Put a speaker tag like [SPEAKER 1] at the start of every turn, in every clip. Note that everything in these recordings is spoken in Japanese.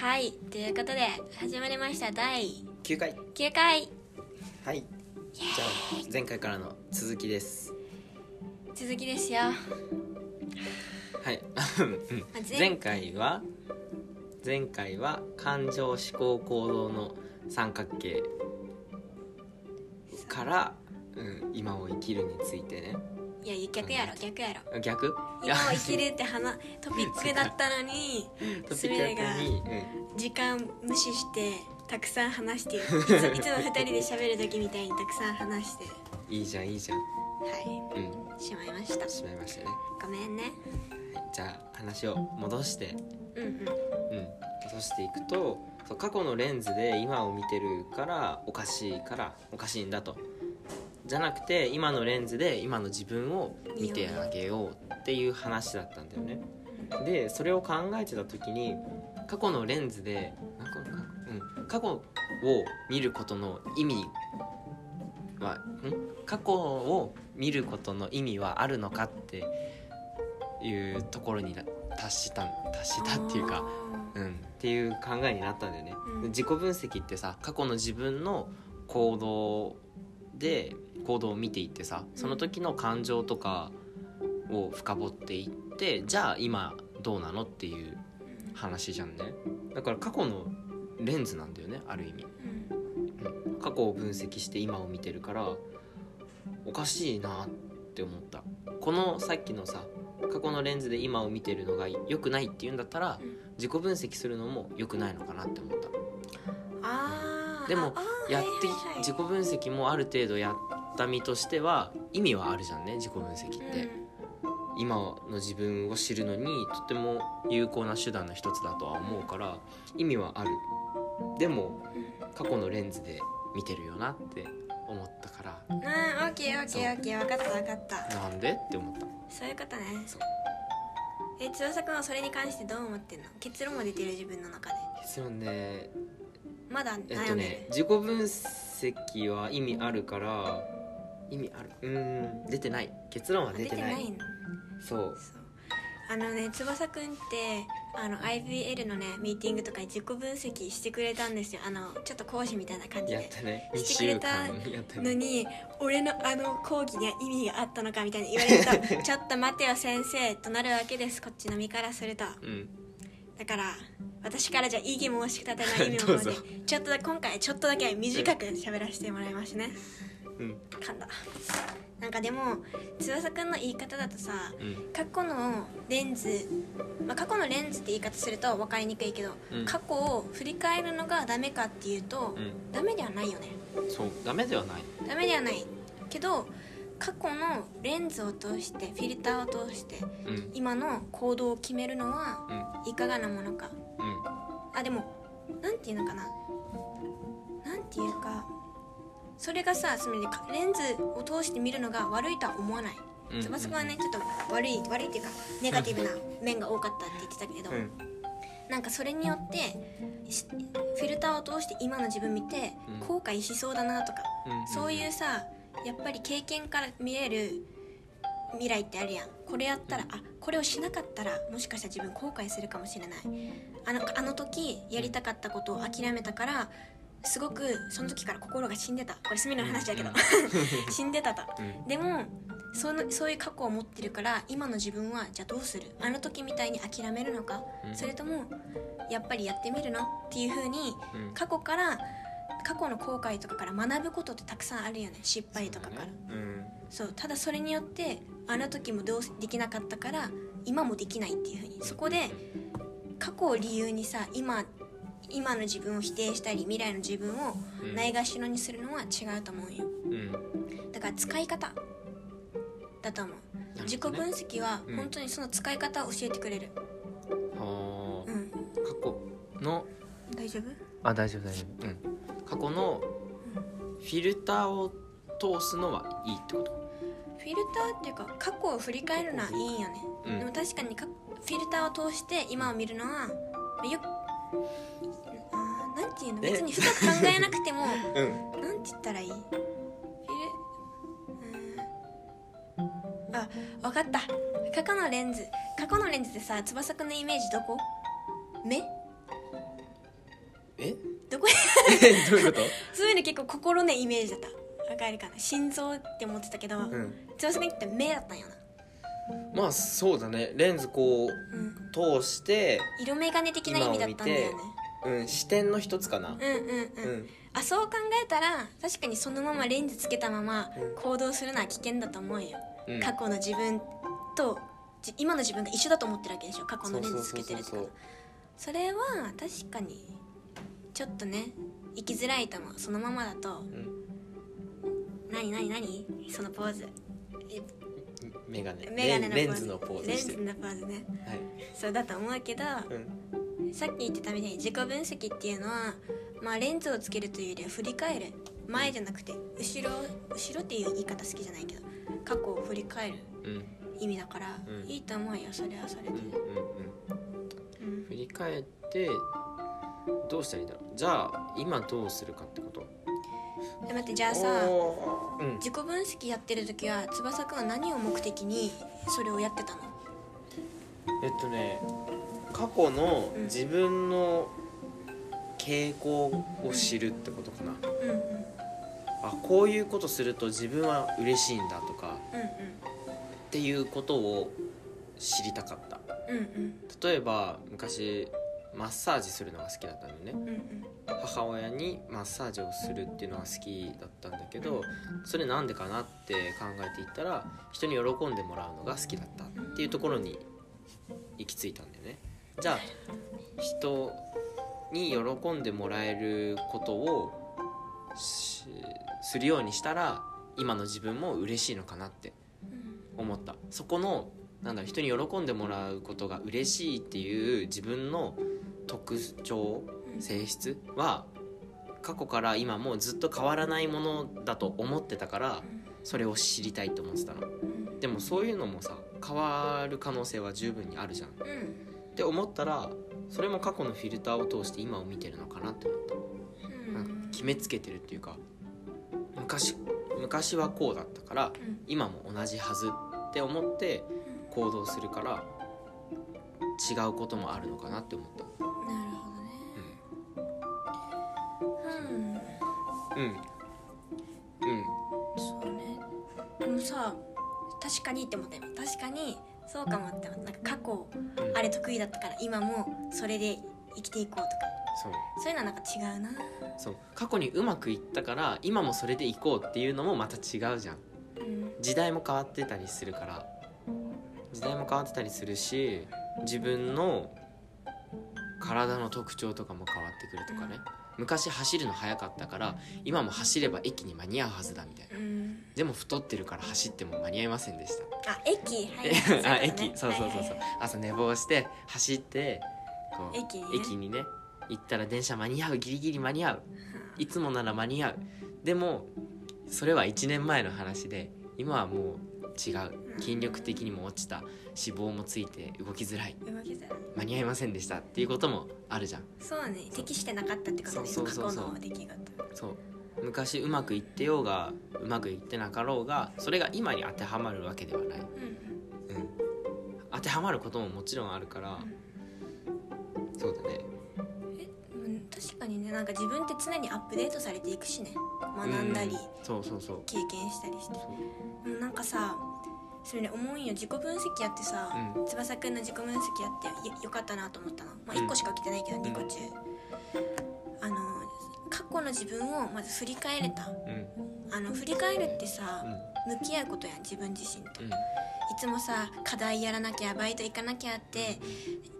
[SPEAKER 1] はいということで始まりました第
[SPEAKER 2] 9回。
[SPEAKER 1] 9回。
[SPEAKER 2] はい。じゃあ前回からの続きです。
[SPEAKER 1] 続きですよ。
[SPEAKER 2] はい。
[SPEAKER 1] 前
[SPEAKER 2] 前回は前回は感情思考行動の三角形から、うん、今を生きるについてね。
[SPEAKER 1] いや逆やろ逆やろ。
[SPEAKER 2] あ逆？
[SPEAKER 1] 今を生きるって話トピックだったのに
[SPEAKER 2] トピック逆に、
[SPEAKER 1] 時間無視してたくさん話してるいついつも2人で喋る時みたいにたくさん話して。
[SPEAKER 2] いいじゃんいいじゃん。
[SPEAKER 1] は
[SPEAKER 2] うん。
[SPEAKER 1] いしまいました。
[SPEAKER 2] しまいましたね、
[SPEAKER 1] ごめんね。
[SPEAKER 2] はい、じゃあ話を戻して。
[SPEAKER 1] うんうん。
[SPEAKER 2] うん、戻していくと過去のレンズで今を見てるからおかしいからおかしいんだとじゃなくて今のレンズで今の自分を見てあげようっていう話だったんだよね。でそれを考えてた時に過去のレンズでなんかかうん、過去を見ることの意味はん？過去を見ることの意味はあるのかっていうところにな達した達したっていうかうん、っていう考えになったんだよね、
[SPEAKER 1] うん。
[SPEAKER 2] 自己分析ってさ過去の自分の行動で行動を見ていってさその時の感情とかを深掘っていってじゃあ今どうなのっていう話じゃんね。だから過去のレンズなんだよねある意味。
[SPEAKER 1] うん。うん
[SPEAKER 2] 過去を分析して今を見てるからおかしいなって思った。このさっきのさ過去のレンズで今を見てるのが良くないっていうんだったら
[SPEAKER 1] うん。
[SPEAKER 2] 自己分析するのも良くないのかなって思った。
[SPEAKER 1] あー
[SPEAKER 2] でもやって
[SPEAKER 1] はいはいはい。
[SPEAKER 2] 自己分析もある程度やった身としては意味はあるじゃんね自己分析って、今の自分を知るのにとても有効な手段の一つだとは思うから意味はある。でも過去のレンズで見てるよなって思ったから。
[SPEAKER 1] うん、うん、オッケーオッケーオッケー分かった分かった。
[SPEAKER 2] なんで？って思った。
[SPEAKER 1] そういうことね。
[SPEAKER 2] そう。
[SPEAKER 1] え翼くんはそれに関してどう思ってんの？結論も出てる自分の中で。
[SPEAKER 2] 結論ね。
[SPEAKER 1] まだ
[SPEAKER 2] えっと
[SPEAKER 1] 悩んでる、
[SPEAKER 2] ね自己分析は意味あるから意味ある。うーん。出てない。結論は
[SPEAKER 1] あ
[SPEAKER 2] 出てない。
[SPEAKER 1] の
[SPEAKER 2] そう。
[SPEAKER 1] そう。あのね翼くんってあの IVL のねミーティングとかに自己分析してくれたんですよ。あのちょっと講師みたいな感じ
[SPEAKER 2] やっ
[SPEAKER 1] で
[SPEAKER 2] たね。2
[SPEAKER 1] してくれ
[SPEAKER 2] 週
[SPEAKER 1] たのに俺のあの講義には意味があったのかみたいに言われると ちょっと待てよ先生となるわけです。こっちの身からすると。
[SPEAKER 2] うん。
[SPEAKER 1] だから私からじゃあ異議申し立てない意味
[SPEAKER 2] ど
[SPEAKER 1] もちょっとだ今回ちょっとだけ短く喋らせてもらいますね
[SPEAKER 2] うん。
[SPEAKER 1] 噛んだ。なんかでも翼くんの言い方だとさ
[SPEAKER 2] うん。
[SPEAKER 1] 過去のレンズ、まあ、過去のレンズって言い方すると分かりにくいけど、
[SPEAKER 2] うん。
[SPEAKER 1] 過去を振り返るのがダメかっていうと、
[SPEAKER 2] うん。
[SPEAKER 1] ダメではないよね。
[SPEAKER 2] そう。ダメではない。
[SPEAKER 1] ダメではない。けど過去のレンズを通してフィルターを通して
[SPEAKER 2] うん。
[SPEAKER 1] 今の行動を決めるのは
[SPEAKER 2] うん。
[SPEAKER 1] いかがなものか。
[SPEAKER 2] うん。
[SPEAKER 1] あでもなんていうのかな。なんていうかそれがさつまりかレンズを通して見るのが悪いとは思わない。
[SPEAKER 2] うん。
[SPEAKER 1] 翼くんはねちょっと悪い悪いっていうかネガティブな面が多かったって言ってたけど、
[SPEAKER 2] うん。
[SPEAKER 1] なんかそれによってしフィルターを通して今の自分見て
[SPEAKER 2] うん。
[SPEAKER 1] 後悔しそうだなとか、
[SPEAKER 2] うん。
[SPEAKER 1] そういうさやっぱり経験から見れる未来ってあるやん。これやったらあこれをしなかったらもしかしたら自分後悔するかもしれない。あのあの時やりたかったことを諦めたからすごくその時から心が死んでた。これ隅の話だけど。死んでたと。
[SPEAKER 2] うん。
[SPEAKER 1] でもそのそういう過去を持ってるから今の自分はじゃあどうする？あの時みたいに諦めるのか、
[SPEAKER 2] うん。
[SPEAKER 1] それともやっぱりやってみるの？っていう風に
[SPEAKER 2] うん。
[SPEAKER 1] 過去から過去の後悔とかから学ぶことってたくさんあるよね。失敗とかから。
[SPEAKER 2] うん。
[SPEAKER 1] そう。ただそれによってあの時もどうできなかったから今もできないっていう風に。そこで過去を理由にさ今今の自分を否定したり未来の自分を
[SPEAKER 2] うん。
[SPEAKER 1] ないがしろにするのは違うと思うよ。
[SPEAKER 2] うん。
[SPEAKER 1] だから使い方だと思う。
[SPEAKER 2] どね。
[SPEAKER 1] 自己分析は
[SPEAKER 2] うん。
[SPEAKER 1] 本当にその使い方を教えてくれる。
[SPEAKER 2] はあ。
[SPEAKER 1] うん。
[SPEAKER 2] 過去の？
[SPEAKER 1] 大丈夫？
[SPEAKER 2] あ大丈夫大丈夫。うん。過去のフィルターを通すのはいいってこと？
[SPEAKER 1] フィルターっていうか過去を振り返るのはいいんよね、
[SPEAKER 2] うん。
[SPEAKER 1] でも確かにかフィルターを通して今を見るのはまあよていうの
[SPEAKER 2] え。
[SPEAKER 1] 別に深く考えなくても
[SPEAKER 2] うん。
[SPEAKER 1] なんて言ったらいい？フィルうん。あわかった。過去のレンズ。過去のレンズでさ翼くんのイメージどこ？目？
[SPEAKER 2] え？
[SPEAKER 1] どこ？に
[SPEAKER 2] どういうこと？
[SPEAKER 1] そういうの結構心のイメージだった。わかるかな？心臓って思ってたけど、
[SPEAKER 2] うん。
[SPEAKER 1] 翼くんって目だったんよな。
[SPEAKER 2] まあそうだね。レンズこう
[SPEAKER 1] うん。
[SPEAKER 2] 通して、
[SPEAKER 1] 色眼鏡的な意味だったんだよね
[SPEAKER 2] うん、視点の一つかな。
[SPEAKER 1] うんうんうん、
[SPEAKER 2] うん。
[SPEAKER 1] あそう考えたら確かにそのままレンズつけたまま
[SPEAKER 2] うん。
[SPEAKER 1] 行動するのは危険だと思うよ、
[SPEAKER 2] うん。
[SPEAKER 1] 過去の自分とじ今の自分が一緒だと思ってるわけでしょ。過去のレンズつけてるとか。
[SPEAKER 2] そうそ
[SPEAKER 1] れは確かにちょっとね生きづらいと思う。そのままだと。
[SPEAKER 2] うん。
[SPEAKER 1] 何何何？そのポーズ。え
[SPEAKER 2] メガネ。
[SPEAKER 1] メガネのポーズ。
[SPEAKER 2] レンズのポーズ
[SPEAKER 1] ね。
[SPEAKER 2] はい。
[SPEAKER 1] そうだと思うけど
[SPEAKER 2] うん
[SPEAKER 1] さっき言ってたみたいに自己分析っていうのは、まあ、レンズをつけるというよりは振り返る。前じゃなくて後ろ後ろっていう言い方好きじゃないけど過去を振り返る
[SPEAKER 2] うん。
[SPEAKER 1] 意味だから、
[SPEAKER 2] うん。
[SPEAKER 1] いいと思うよそれはそれで。
[SPEAKER 2] うんうんうん
[SPEAKER 1] うん。
[SPEAKER 2] 振り返ってどうしたらいいんだろう。じゃあ今どうするかってこと。
[SPEAKER 1] え待ってじゃあさ
[SPEAKER 2] うん。
[SPEAKER 1] 自己分析やってる時は翼くんは何を目的にそれをやってたの？
[SPEAKER 2] えっとね過去の
[SPEAKER 1] うん。
[SPEAKER 2] 自分の傾向を知るってことかな、
[SPEAKER 1] うんうん。
[SPEAKER 2] あこういうことすると自分は嬉しいんだとか。
[SPEAKER 1] うん
[SPEAKER 2] っていうことを知りたかった。
[SPEAKER 1] うんうん。
[SPEAKER 2] 例えば昔マッサージするのが好きだったんだよね。
[SPEAKER 1] うんうん。
[SPEAKER 2] 母親にマッサージをするっていうのが好きだったんだけどそれなんでかなって考えていったら人に喜んでもらうのが好きだったっていうところに行き着いたんだよねじゃあ人に喜んでもらえることをしするようにしたら今の自分も嬉しいのかなって
[SPEAKER 1] うん。
[SPEAKER 2] 思った。そこのなんだ人に喜んでもらうことが嬉しいっていう自分の特徴
[SPEAKER 1] うん。
[SPEAKER 2] 性質は過去から今もずっと変わらないものだと思ってたからそれを知りたいと思ってたの。
[SPEAKER 1] うん。
[SPEAKER 2] でもそういうのもさ変わる可能性は十分にあるじゃんっ
[SPEAKER 1] うん
[SPEAKER 2] て思ったらそれも過去のフィルターを通して今を見てるのかなって思った。
[SPEAKER 1] うん。
[SPEAKER 2] なんか決めつけてるっていうか昔昔はこうだったから
[SPEAKER 1] うん。
[SPEAKER 2] 今も同じはずって思って行動するから違うこともあるのかなって思った。
[SPEAKER 1] なるほどね。うん。
[SPEAKER 2] うん。うん。
[SPEAKER 1] そうね。でもさ確かにって思ったよ確かにそうかもってなんか過去
[SPEAKER 2] うん。
[SPEAKER 1] あれ得意だったから今もそれで生きていこうとか。
[SPEAKER 2] そう。
[SPEAKER 1] そういうのはなんか違うな。
[SPEAKER 2] そう。過去にうまくいったから今もそれでいこうっていうのもまた違うじゃん。
[SPEAKER 1] うん。
[SPEAKER 2] 時代も変わってたりするから。時代も変わってたりするし自分の体の特徴とかも変わってくるとかね。昔走るの速かったから今も走れば駅に間に合うはずだみたいな。
[SPEAKER 1] うん
[SPEAKER 2] でも太ってるから走っても間に合いませんでした。
[SPEAKER 1] あ駅はい。
[SPEAKER 2] え あ駅。そうそうそうそう朝寝坊して走ってこう
[SPEAKER 1] 駅にね。
[SPEAKER 2] 駅にね行ったら電車間に合うギリギリ間に合う。いつもなら間に合う。でもそれは1年前の話で今はもう違う。筋力的にも落ちた。脂肪もついて動きづらい。
[SPEAKER 1] 動きづらい。
[SPEAKER 2] 間に合いませんでしたっていうこともあるじゃん。
[SPEAKER 1] そうね。適してなかったってことね。
[SPEAKER 2] そうそうそうそう。
[SPEAKER 1] 過去の出来事。
[SPEAKER 2] そう昔うまくいってようがうまくいってなかろうがそれが今に当てはまるわけではない、
[SPEAKER 1] うん。
[SPEAKER 2] うん、当てはまることももちろんあるからそうだね。
[SPEAKER 1] 確かにねなんか自分って常にアップデートされていくしね。学んだり、
[SPEAKER 2] うんそうそうそう。
[SPEAKER 1] 経験したりして。
[SPEAKER 2] そう。
[SPEAKER 1] でもなんかさそれね思うんよ。自己分析やってさ、
[SPEAKER 2] う
[SPEAKER 1] 翼くんの自己分析やってよよかったなと思ったの、まあ、
[SPEAKER 2] うん
[SPEAKER 1] 1個しか起きてないけど2個中、あの過去の自分をまず振り返れた。
[SPEAKER 2] うん。
[SPEAKER 1] あの振り返るってさ
[SPEAKER 2] うん。
[SPEAKER 1] 向き合うことやん自分自身と。い
[SPEAKER 2] うん。
[SPEAKER 1] つもさ課題やらなきゃバイト行かなきゃって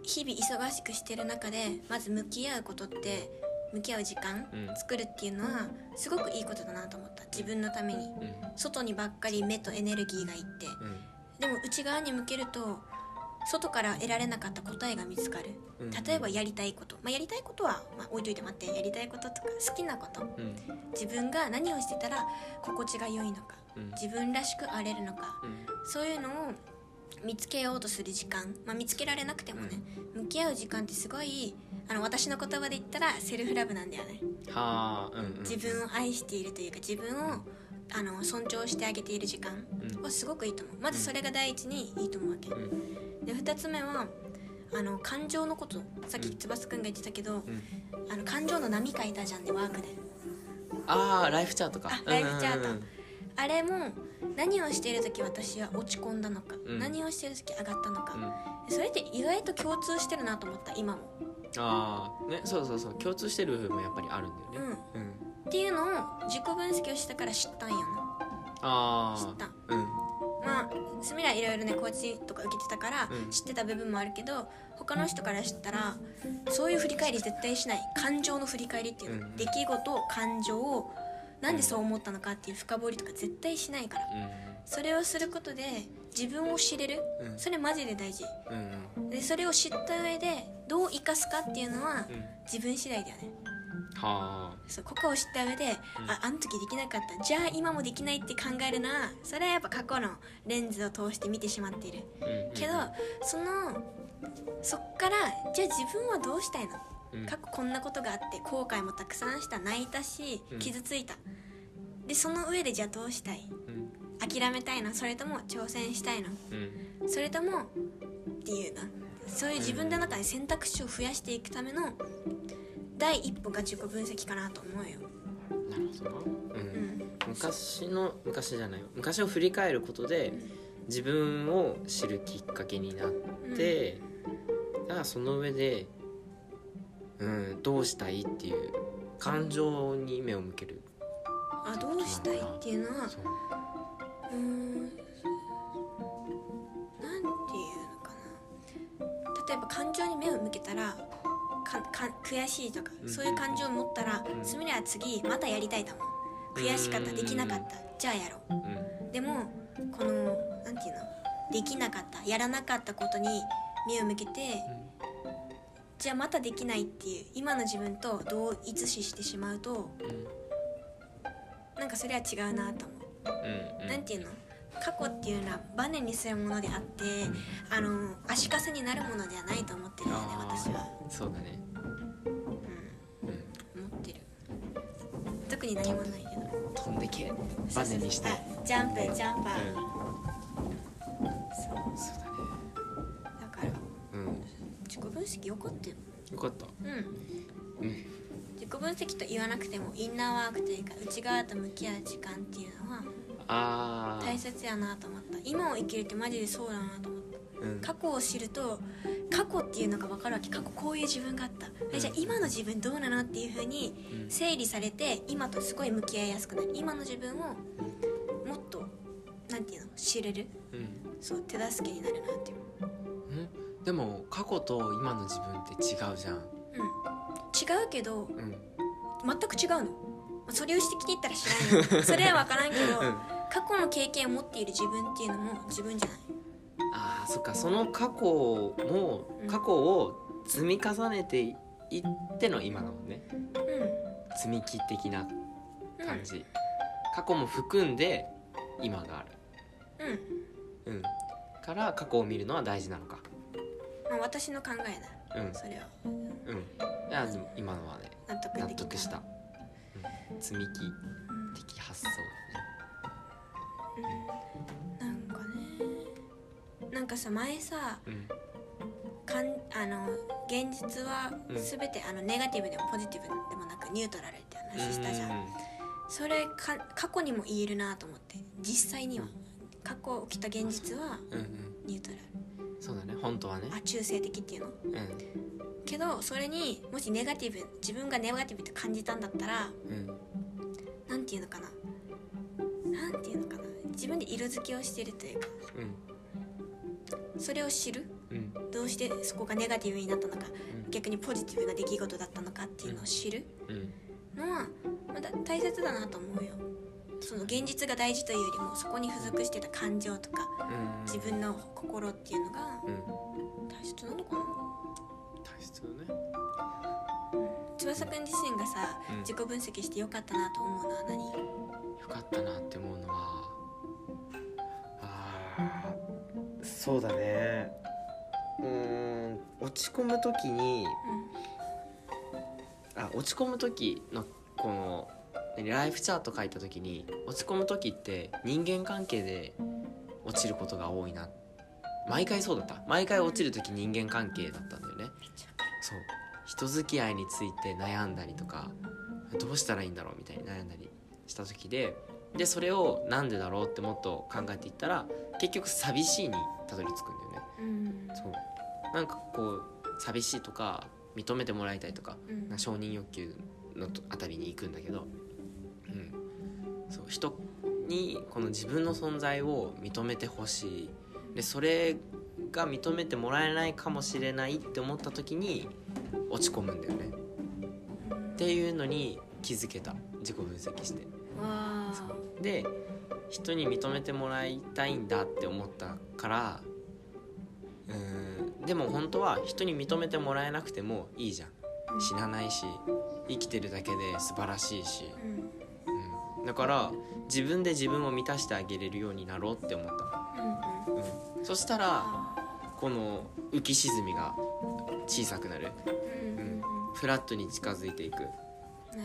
[SPEAKER 1] 日々忙しくしてる中でまず向き合うことって向き合う時間
[SPEAKER 2] うん。
[SPEAKER 1] 作るっていうのはすごくいいことだなと思った。自分のために。
[SPEAKER 2] うん。
[SPEAKER 1] 外にばっかり目とエネルギーがいって。
[SPEAKER 2] うん。
[SPEAKER 1] でも内側に向けると外から得られなかった答えが見つかる。
[SPEAKER 2] うん。
[SPEAKER 1] 例えばやりたいこと、まあ、やりたいことは、まあ、置いといて待って。やりたいこととか好きなこと。
[SPEAKER 2] うん。
[SPEAKER 1] 自分が何をしてたら心地が良いのか。
[SPEAKER 2] うん。
[SPEAKER 1] 自分らしくあれるのか。
[SPEAKER 2] うん。
[SPEAKER 1] そういうのを見つけようとする時間、まあ、見つけられなくてもね。向き合う時間ってすごいあの私の言葉で言ったらセルフラブなんだよね。
[SPEAKER 2] はあうんうん。
[SPEAKER 1] 自分を愛しているというか自分をあの尊重してあげている時間
[SPEAKER 2] うん。
[SPEAKER 1] はすごくいいと思う。まずそれが第一にいいと思うわけ。
[SPEAKER 2] うん。
[SPEAKER 1] で2つ目はあの感情のこと。さっき翼くんが言ってたけど、
[SPEAKER 2] うん。
[SPEAKER 1] あの感情の波書いたじゃんねワークで。
[SPEAKER 2] ああライフチャートか。
[SPEAKER 1] あライフチャート。
[SPEAKER 2] うんうんうん。
[SPEAKER 1] あれも何をしている時私は落ち込んだのか、
[SPEAKER 2] うん。
[SPEAKER 1] 何をしている時上がったのか、
[SPEAKER 2] うん。
[SPEAKER 1] それって意外と共通してるなと思った今も、
[SPEAKER 2] ああねそうそうそう。共通してる部分もやっぱりあるんだよね。うん
[SPEAKER 1] っていうのを自己分析をしたから知ったんよな。
[SPEAKER 2] ああ
[SPEAKER 1] 知った。
[SPEAKER 2] うん。
[SPEAKER 1] まあすみらいろいろねコーチとか受けてたから
[SPEAKER 2] うん。
[SPEAKER 1] 知ってた部分もあるけど他の人から知ったらそういう振り返り絶対しない感情の振り返りっていうの、
[SPEAKER 2] うん
[SPEAKER 1] 出来事感情をなんでそう思ったのかっていう深掘りとか絶対しないから。それをすることで自分を知れる。
[SPEAKER 2] うん。
[SPEAKER 1] それマジで大事。
[SPEAKER 2] うんうん。
[SPEAKER 1] でそれを知った上でどう生かすかっていうのは
[SPEAKER 2] うん。
[SPEAKER 1] 自分次第だよね
[SPEAKER 2] はあ。
[SPEAKER 1] そうここを知った上で、ああの時できなかった。じゃあ今もできないって考えるのはそれはやっぱ過去のレンズを通して見てしまっている。
[SPEAKER 2] うん
[SPEAKER 1] けどそのそっからじゃあ自分はどうしたいの？
[SPEAKER 2] うん。
[SPEAKER 1] 過去こんなことがあって後悔もたくさんした泣いたし
[SPEAKER 2] うん。
[SPEAKER 1] 傷ついた。でその上でじゃあどうしたい？
[SPEAKER 2] うん。
[SPEAKER 1] 諦めたいの？それとも挑戦したいの？
[SPEAKER 2] うん。
[SPEAKER 1] それともっていうなそういう自分の中で選択肢を増やしていくための第一歩が自己分析かなと思うよ、
[SPEAKER 2] なるほど。なう
[SPEAKER 1] うん。ん、
[SPEAKER 2] 昔の昔じゃないよ。昔を振り返ることで自分を知るきっかけになって、だからその上で、うん、どうしたいっていう感情に目を向ける。
[SPEAKER 1] あどうしたいっていうのは
[SPEAKER 2] そう。
[SPEAKER 1] うーんなんていうのかな。例えば感情に目を向けたら悔しいとか、
[SPEAKER 2] うん。
[SPEAKER 1] そういう感情を持ったら、
[SPEAKER 2] うん。
[SPEAKER 1] すみれは次またやりたいと思う。悔しかった
[SPEAKER 2] うん
[SPEAKER 1] できなかった。じゃあやろ
[SPEAKER 2] う。ん。
[SPEAKER 1] うでもこのなんていうの？できなかったやらなかったことに目を向けてじゃあまたできないっていう今の自分と同一視してしまうと
[SPEAKER 2] うん。
[SPEAKER 1] なんかそれは違うなと思う。
[SPEAKER 2] うん。うん。
[SPEAKER 1] なんていうの？過去っていうのはバネにするものであって、あの足かせになるものではないと思ってるよね私は、
[SPEAKER 2] そうだね。
[SPEAKER 1] うん、
[SPEAKER 2] うん。
[SPEAKER 1] 思ってる。特に何もないけど。
[SPEAKER 2] 飛んでけ。バネにして。
[SPEAKER 1] あジャンプジャンパー、
[SPEAKER 2] うん。
[SPEAKER 1] そう。
[SPEAKER 2] そうだね
[SPEAKER 1] だから
[SPEAKER 2] うん。
[SPEAKER 1] 自己分析よかったよ
[SPEAKER 2] よかった。
[SPEAKER 1] うん。
[SPEAKER 2] うん。
[SPEAKER 1] 自己分析と言わなくてもインナーワークというか内側と向き合う時間っていうのは大切やなと思った。今を生きるってマジでそうだなと思った。
[SPEAKER 2] うん。
[SPEAKER 1] 過去を知ると過去っていうのが分かるわけ。過去こういう自分があった。えじゃあ今の自分どうなのっていう風に
[SPEAKER 2] うん。
[SPEAKER 1] 整理されて今とすごい向き合いやすくなる。今の自分をもっとなんていうの知れる？
[SPEAKER 2] うん。
[SPEAKER 1] そう手助けになるなっていう。
[SPEAKER 2] うん。でも過去と今の自分って違うじゃん。
[SPEAKER 1] うん。違うけど
[SPEAKER 2] うん。
[SPEAKER 1] 全く違うの。それを指摘に言ったら知らんよ それは分からんけど、
[SPEAKER 2] うん
[SPEAKER 1] 過去の経験を持っている自分っていうのも自分じゃない。
[SPEAKER 2] あーそっか。その過去も
[SPEAKER 1] うん
[SPEAKER 2] 過去を積み重ねていっての今なのね。
[SPEAKER 1] う
[SPEAKER 2] 積み木的なん
[SPEAKER 1] うん。
[SPEAKER 2] 感じ、過去も含んで今がある。
[SPEAKER 1] うん。
[SPEAKER 2] うん。から過去を見るのは大事なのか。
[SPEAKER 1] まあ私の考えだ。
[SPEAKER 2] うん。
[SPEAKER 1] それは。
[SPEAKER 2] うん。いやでも今のはね納
[SPEAKER 1] 納得できた。
[SPEAKER 2] 得した、うん、積み木
[SPEAKER 1] うん
[SPEAKER 2] 的発想だね
[SPEAKER 1] なんかねなんかさ前さ
[SPEAKER 2] うん。
[SPEAKER 1] かんあの現実は
[SPEAKER 2] うん。
[SPEAKER 1] 全て、あのネガティブでもポジティブでもなくニュートラルって話したじゃん、
[SPEAKER 2] うん
[SPEAKER 1] それか過去にも言えるなと思って。実際には。過去起きた現実は
[SPEAKER 2] うんうん。
[SPEAKER 1] ニュートラ
[SPEAKER 2] そうだね。本当はね。
[SPEAKER 1] ルあ中性的っていうの。
[SPEAKER 2] うん。
[SPEAKER 1] けどそれにもしネガティブ自分がネガティブって感じたんだったら
[SPEAKER 2] うん。
[SPEAKER 1] なんていうのかな。なんていうのかな自分で色付けをしてるというかそれを知る？
[SPEAKER 2] うん
[SPEAKER 1] どうしてそこがネガティブになったのか
[SPEAKER 2] うん
[SPEAKER 1] 逆にポジティブな出来事だったのかっていうのを知る？
[SPEAKER 2] うん
[SPEAKER 1] のはまだ大切だなと思うよ。その現実が大事というよりもそこに付属してた感情とか
[SPEAKER 2] うん
[SPEAKER 1] 自分の心っていうのが
[SPEAKER 2] うん
[SPEAKER 1] 大切なのかな。
[SPEAKER 2] 大切だね。
[SPEAKER 1] 翼くん自身がさ、
[SPEAKER 2] うん。
[SPEAKER 1] 自己分析してよかったなと思うのは何？
[SPEAKER 2] よかったなって思そうだね。うーん落ち込む時にあ落ち込む時のこの何ライフチャート書いた時に落ち込む時って人間関係で落ちることが多いな。毎回そうだった。毎回落ちる時人間関係だったんだよね。そう。人付き合いについて悩んだりとかどうしたらいいんだろうみたいに悩んだりした時ででそれをなんでだろうってもっと考えていったら結局寂しいにたどり着くんだよね。
[SPEAKER 1] うん。
[SPEAKER 2] そう。なんかこう寂しいとか認めてもらいたいとか
[SPEAKER 1] うん。
[SPEAKER 2] 承認欲求のとあたりに行くんだけど、うん、そう人にこの自分の存在を認めてほしい。でそれが認めてもらえないかもしれないって思った時に落ち込むんだよね。っていうのに気づけた。自己分析してで人に認めてもらいたいんだって思ったからうーん。でも本当は人に認めてもらえなくてもいいじゃん。死なないし生きてるだけで素晴らしいし、
[SPEAKER 1] うん。
[SPEAKER 2] うん、だから自分で自分を満たしてあげれるようになろうって思った、
[SPEAKER 1] うん。
[SPEAKER 2] そしたら
[SPEAKER 1] あ
[SPEAKER 2] この浮き沈みが小さくなる。
[SPEAKER 1] ーうん。うん。
[SPEAKER 2] フラットに近づいていく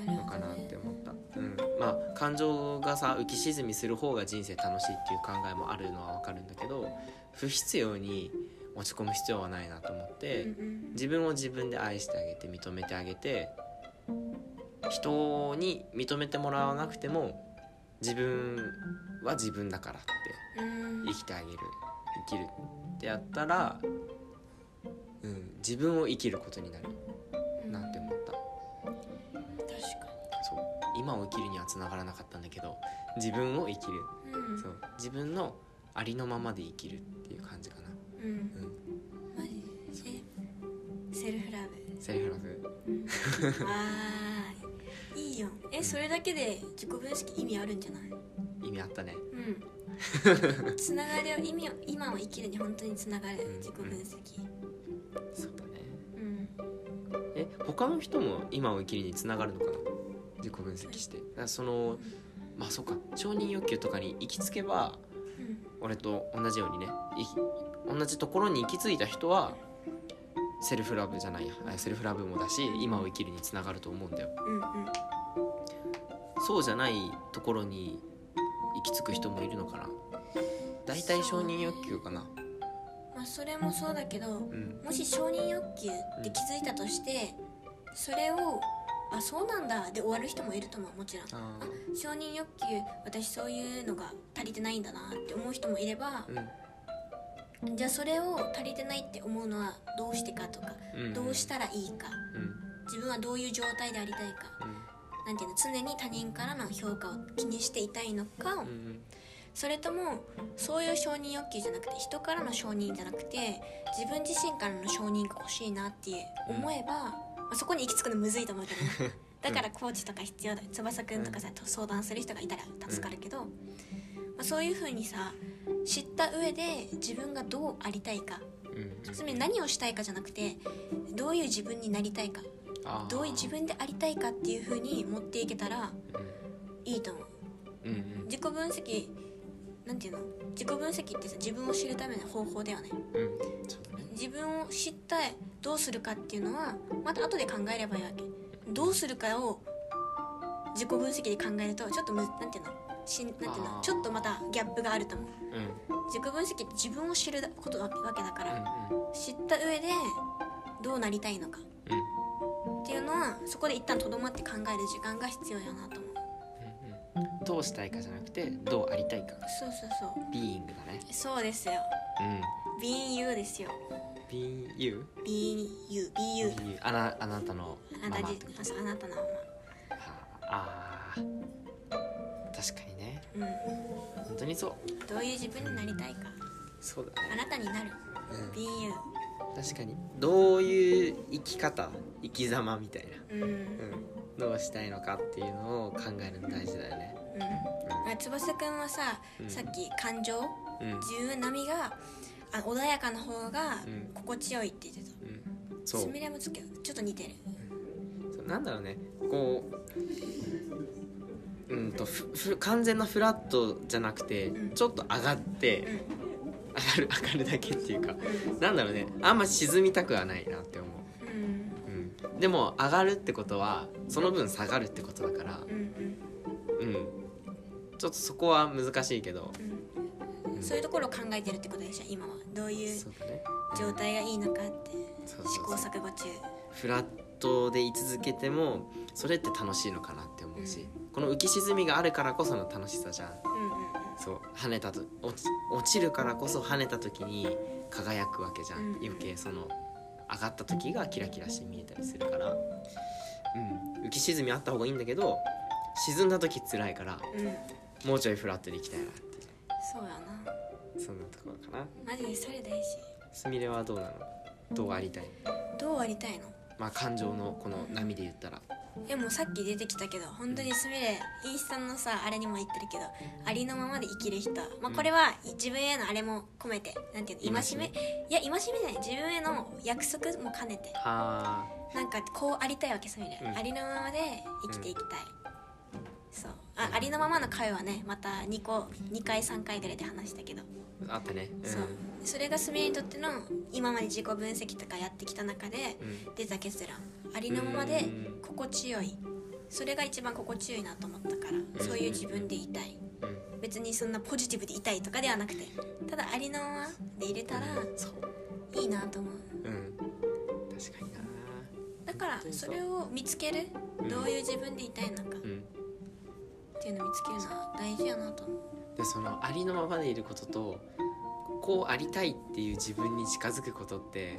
[SPEAKER 2] のかなっ
[SPEAKER 1] ね。
[SPEAKER 2] て思った、うん、まあ感情がさ浮き沈みする方が人生楽しいっていう考えもあるのは分かるんだけど不必要に落ち込む必要はないなと思って、自分を自分で愛してあげて認めてあげて人に認めてもらわなくても自分は自分だからって
[SPEAKER 1] うん。
[SPEAKER 2] 生きてあげる生きるってやったら、うん、自分を生きることになるなって思った
[SPEAKER 1] 確か
[SPEAKER 2] そう。今を生きるにはつながらなかったんだけど自分を生きる。
[SPEAKER 1] にうん。
[SPEAKER 2] そう。自分のありのままで生きるっていう感じかな、
[SPEAKER 1] うん。
[SPEAKER 2] うん、
[SPEAKER 1] マジえ？セルフラブ。
[SPEAKER 2] セルフラブ。
[SPEAKER 1] わーい。いいよ。えそれだけで自己分析意味あるんじゃない？
[SPEAKER 2] 意味あったね。
[SPEAKER 1] うん。つながりを意味を今を生きるに本当につながる。
[SPEAKER 2] うん。
[SPEAKER 1] 自己分析。
[SPEAKER 2] そうだね
[SPEAKER 1] うん
[SPEAKER 2] え他の人も今を生きるにつながるのかな？自己分析して。そのまあそうか。承認欲求とかに行き着けば
[SPEAKER 1] うん。
[SPEAKER 2] 俺と同じようにねい同じところに行き着いた人はセルフラブじゃないや。あセルフラブもだし今を生きるにつながると思うんだよ。
[SPEAKER 1] うんうん。
[SPEAKER 2] そうじゃないところに行き着く人もいるのかな。大体承認欲求かな。
[SPEAKER 1] まあそれもそうだけど
[SPEAKER 2] うん。
[SPEAKER 1] もし承認欲求って気づいたとしてそれをあそうなんだで終わる人もいると思うもちろん。承認欲求私そういうのが足りてないんだなって思う人もいれば
[SPEAKER 2] ー
[SPEAKER 1] じゃあそれを足りてないって思うのはどうしてかとか
[SPEAKER 2] うん。うん
[SPEAKER 1] どうしたらいいか。
[SPEAKER 2] うん。
[SPEAKER 1] 自分はどういう状態でありたいか。なんていうの常に他人からの評価を気にしていたいのか、
[SPEAKER 2] うんうん。
[SPEAKER 1] それともそういう承認欲求じゃなくて人からの承認じゃなくて自分自身からの承認が欲しいなって思えば、まあ、そこに行き着くのむずいと思うけどね。だからコーチとか必要だ。翼くんとかさ、相談する人がいたら助かるけど、まあ、そういうふうにさ知った上で自分がどうありたいか。つまり何をしたいかじゃなくてどういう自分になりたいか。どういう自分でありたいかっていう風に持っていけたらいいと思う。
[SPEAKER 2] うんうん。
[SPEAKER 1] 自己分析なんていうの？自己分析ってさ自分を知るための方法だよね。
[SPEAKER 2] うん。
[SPEAKER 1] 自分を知ったどうするかっていうのはまた後で考えればいいわけ。どうするかを自己分析で考えるとちょっとむなんていうの？しんなんていうの？ちょっとまたギャップがあると思う。
[SPEAKER 2] うん。
[SPEAKER 1] 自己分析って自分を知ることわけわけだから、
[SPEAKER 2] うん
[SPEAKER 1] 知った上でどうなりたいのか。
[SPEAKER 2] うん。
[SPEAKER 1] っていうのはそこで一旦とどまって考える時間が必要やなと
[SPEAKER 2] どうしたいかじゃなくてどうありたいか
[SPEAKER 1] そうそうそう。
[SPEAKER 2] ビーイングだね。
[SPEAKER 1] そうですよ。
[SPEAKER 2] うん。
[SPEAKER 1] Being you ですよ。
[SPEAKER 2] ビーユ
[SPEAKER 1] Being you Be you
[SPEAKER 2] あなあなたの
[SPEAKER 1] あなたじ
[SPEAKER 2] ママってこと？
[SPEAKER 1] そうあなたのま
[SPEAKER 2] あ。あー。確かにね。
[SPEAKER 1] ま
[SPEAKER 2] 本当にそう。
[SPEAKER 1] うんどういう自分になりたいか。
[SPEAKER 2] そうだね。
[SPEAKER 1] あなたになる。
[SPEAKER 2] うん。
[SPEAKER 1] Being you
[SPEAKER 2] 確かに。どういう生き方？生き様みたいな、
[SPEAKER 1] うんうん。
[SPEAKER 2] うん、どうしたいのかっていうのを考えるの大事だよね。
[SPEAKER 1] あ翼くんはさ、
[SPEAKER 2] うん。
[SPEAKER 1] さっき感情
[SPEAKER 2] うん。
[SPEAKER 1] 自分波があ穏やかな方が
[SPEAKER 2] うん。
[SPEAKER 1] 心地よいって言ってた、
[SPEAKER 2] うん。そう。
[SPEAKER 1] すみれもつけちょっと似てる。
[SPEAKER 2] そうなんだろうね。こううんとふふ完全なフラットじゃなくて、
[SPEAKER 1] うん。
[SPEAKER 2] ちょっと上がって、
[SPEAKER 1] うん。
[SPEAKER 2] 上がる上がるだけっていうか。なんだろうね。あんま沈みたくはないなってでも上がるってことはその分下がるってことだから
[SPEAKER 1] うんうん。
[SPEAKER 2] うん。ちょっとそこは難しいけど、
[SPEAKER 1] うんそういうところを考えてるってことでしょ今は。どういう
[SPEAKER 2] そうだね。
[SPEAKER 1] 状態がいいのかって
[SPEAKER 2] そうそうそう。
[SPEAKER 1] 試行錯誤中。
[SPEAKER 2] フラットで居続けてもそれって楽しいのかなって思うし、この浮き沈みがあるからこその楽しさじゃん。
[SPEAKER 1] うんうんうん。
[SPEAKER 2] そう。跳ねたと落ち落ちるからこそ跳ねた時に輝くわけじゃん、
[SPEAKER 1] うん。
[SPEAKER 2] 余計その上がった時がキラキラして見えたりするから、うん、浮き沈みあった方がいいんだけど沈んだ時辛いから
[SPEAKER 1] うん。
[SPEAKER 2] もうちょいフラットでいきたいなって
[SPEAKER 1] そうやな。
[SPEAKER 2] そんなところかな。
[SPEAKER 1] マジでそれ大事。
[SPEAKER 2] すみれはどうなの？どうありたい？
[SPEAKER 1] どうありたいの？
[SPEAKER 2] まあ感情のこの波で言ったら
[SPEAKER 1] でもさっき出てきたけど本当にすみれインスタのさあれにも言ってるけどありのままで生きる人、まあ、これは自分へのあれも込めてなんていうの戒め？いや戒めじゃない。自分への約束も兼ねて。
[SPEAKER 2] は
[SPEAKER 1] なんかこうありたいわけすみれ、
[SPEAKER 2] うん。
[SPEAKER 1] ありのままで生きていきたい、そう。あありのままの会はね。また2個2回3回ぐらいで話したけど、
[SPEAKER 2] ああったね。う。ん。
[SPEAKER 1] そうそれがすみれにとっての今まで自己分析とかやってきた中で
[SPEAKER 2] うん。
[SPEAKER 1] 出た結論。ありのままで
[SPEAKER 2] うん。
[SPEAKER 1] 心地よい。それが一番心地よいなと思ったから。そういう自分でいたい。
[SPEAKER 2] うん。
[SPEAKER 1] 別にそんなポジティブでいたいとかではなくてただありのままで入れたら
[SPEAKER 2] そう
[SPEAKER 1] いいなと思う。
[SPEAKER 2] うん。確かにな。
[SPEAKER 1] だからそれを見つける？
[SPEAKER 2] うん。
[SPEAKER 1] どういう自分でいたいのか。
[SPEAKER 2] うん。
[SPEAKER 1] っていうのを見つけるのは大事やなと思う。
[SPEAKER 2] でそのありのままでいることとこうありたいっていう自分に近づくことって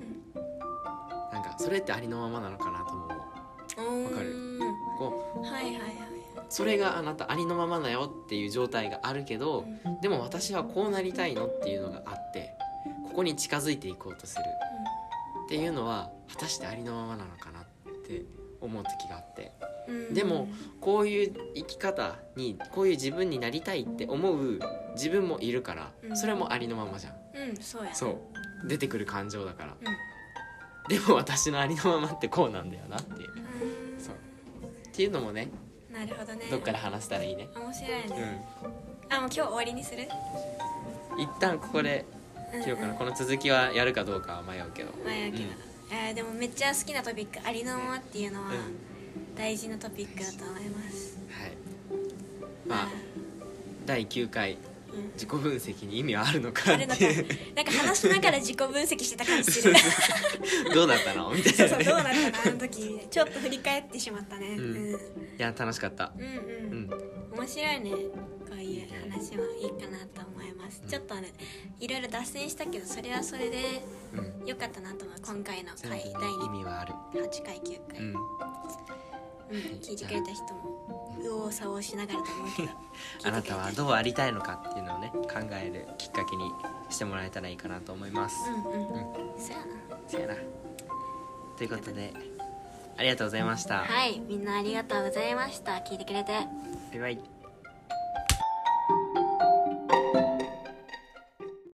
[SPEAKER 2] なんかそれってありのままなのかなとも思う。
[SPEAKER 1] わ
[SPEAKER 2] かる？こう
[SPEAKER 1] はいはいはい
[SPEAKER 2] それがあなたありのままだよっていう状態があるけどでも私はこうなりたいのっていうのがあってここに近づいていこうとする。っていうのは果たしてありのままなのかなって思う時があって。
[SPEAKER 1] うん。うん
[SPEAKER 2] でもこういう生き方にこういう自分になりたいって思う自分もいるから
[SPEAKER 1] うん。
[SPEAKER 2] それもありのままじゃん。
[SPEAKER 1] うんそうや。
[SPEAKER 2] そう。出てくる感情だから。
[SPEAKER 1] うん。
[SPEAKER 2] でも私のありのままってこうなんだよなっていう。
[SPEAKER 1] うん。
[SPEAKER 2] そう。っていうのもね
[SPEAKER 1] なるほどね。
[SPEAKER 2] どっから話せたらいいね。
[SPEAKER 1] 面白い
[SPEAKER 2] うん。
[SPEAKER 1] ねあもう今日終わりにする？
[SPEAKER 2] 一旦ここで切ろうかなこの続きはやるかどうかは迷うけど。
[SPEAKER 1] まあやけど、
[SPEAKER 2] うん
[SPEAKER 1] えーでもめっちゃ好きなトピックありのままっていうのは
[SPEAKER 2] うん。
[SPEAKER 1] 大事なトピックだと思います、
[SPEAKER 2] はい。まあ第9回
[SPEAKER 1] うん
[SPEAKER 2] 自己分析に意味はあるのかって。いう
[SPEAKER 1] なんか話しながら自己分析してた感じする。
[SPEAKER 2] どうだったの？みた
[SPEAKER 1] そう
[SPEAKER 2] いなね。
[SPEAKER 1] そうどうなったかあの時ちょっと振り返ってしまったね、
[SPEAKER 2] うん。
[SPEAKER 1] うん、
[SPEAKER 2] いや楽しかった。
[SPEAKER 1] うん
[SPEAKER 2] う
[SPEAKER 1] うん。
[SPEAKER 2] ん
[SPEAKER 1] 面白いね。こういう話もいいかなと思います、ちょっとねいろいろ脱線したけどそれはそれで
[SPEAKER 2] うん。
[SPEAKER 1] 良かったなと思う今回の
[SPEAKER 2] 全
[SPEAKER 1] 回第
[SPEAKER 2] 意味はある
[SPEAKER 1] 8回9回、
[SPEAKER 2] うん。
[SPEAKER 1] うん、聞いてくれた人も右往左往しながらと思うけど
[SPEAKER 2] あなたはどうありたいのかっていうのをね考えるきっかけにしてもらえたらいいかなと思います。
[SPEAKER 1] うんうん、
[SPEAKER 2] うん。
[SPEAKER 1] そうやな。
[SPEAKER 2] そうやな。ということでありがとうございました。
[SPEAKER 1] はい。みんなありがとうございました。聞いてくれて。
[SPEAKER 2] バイバイ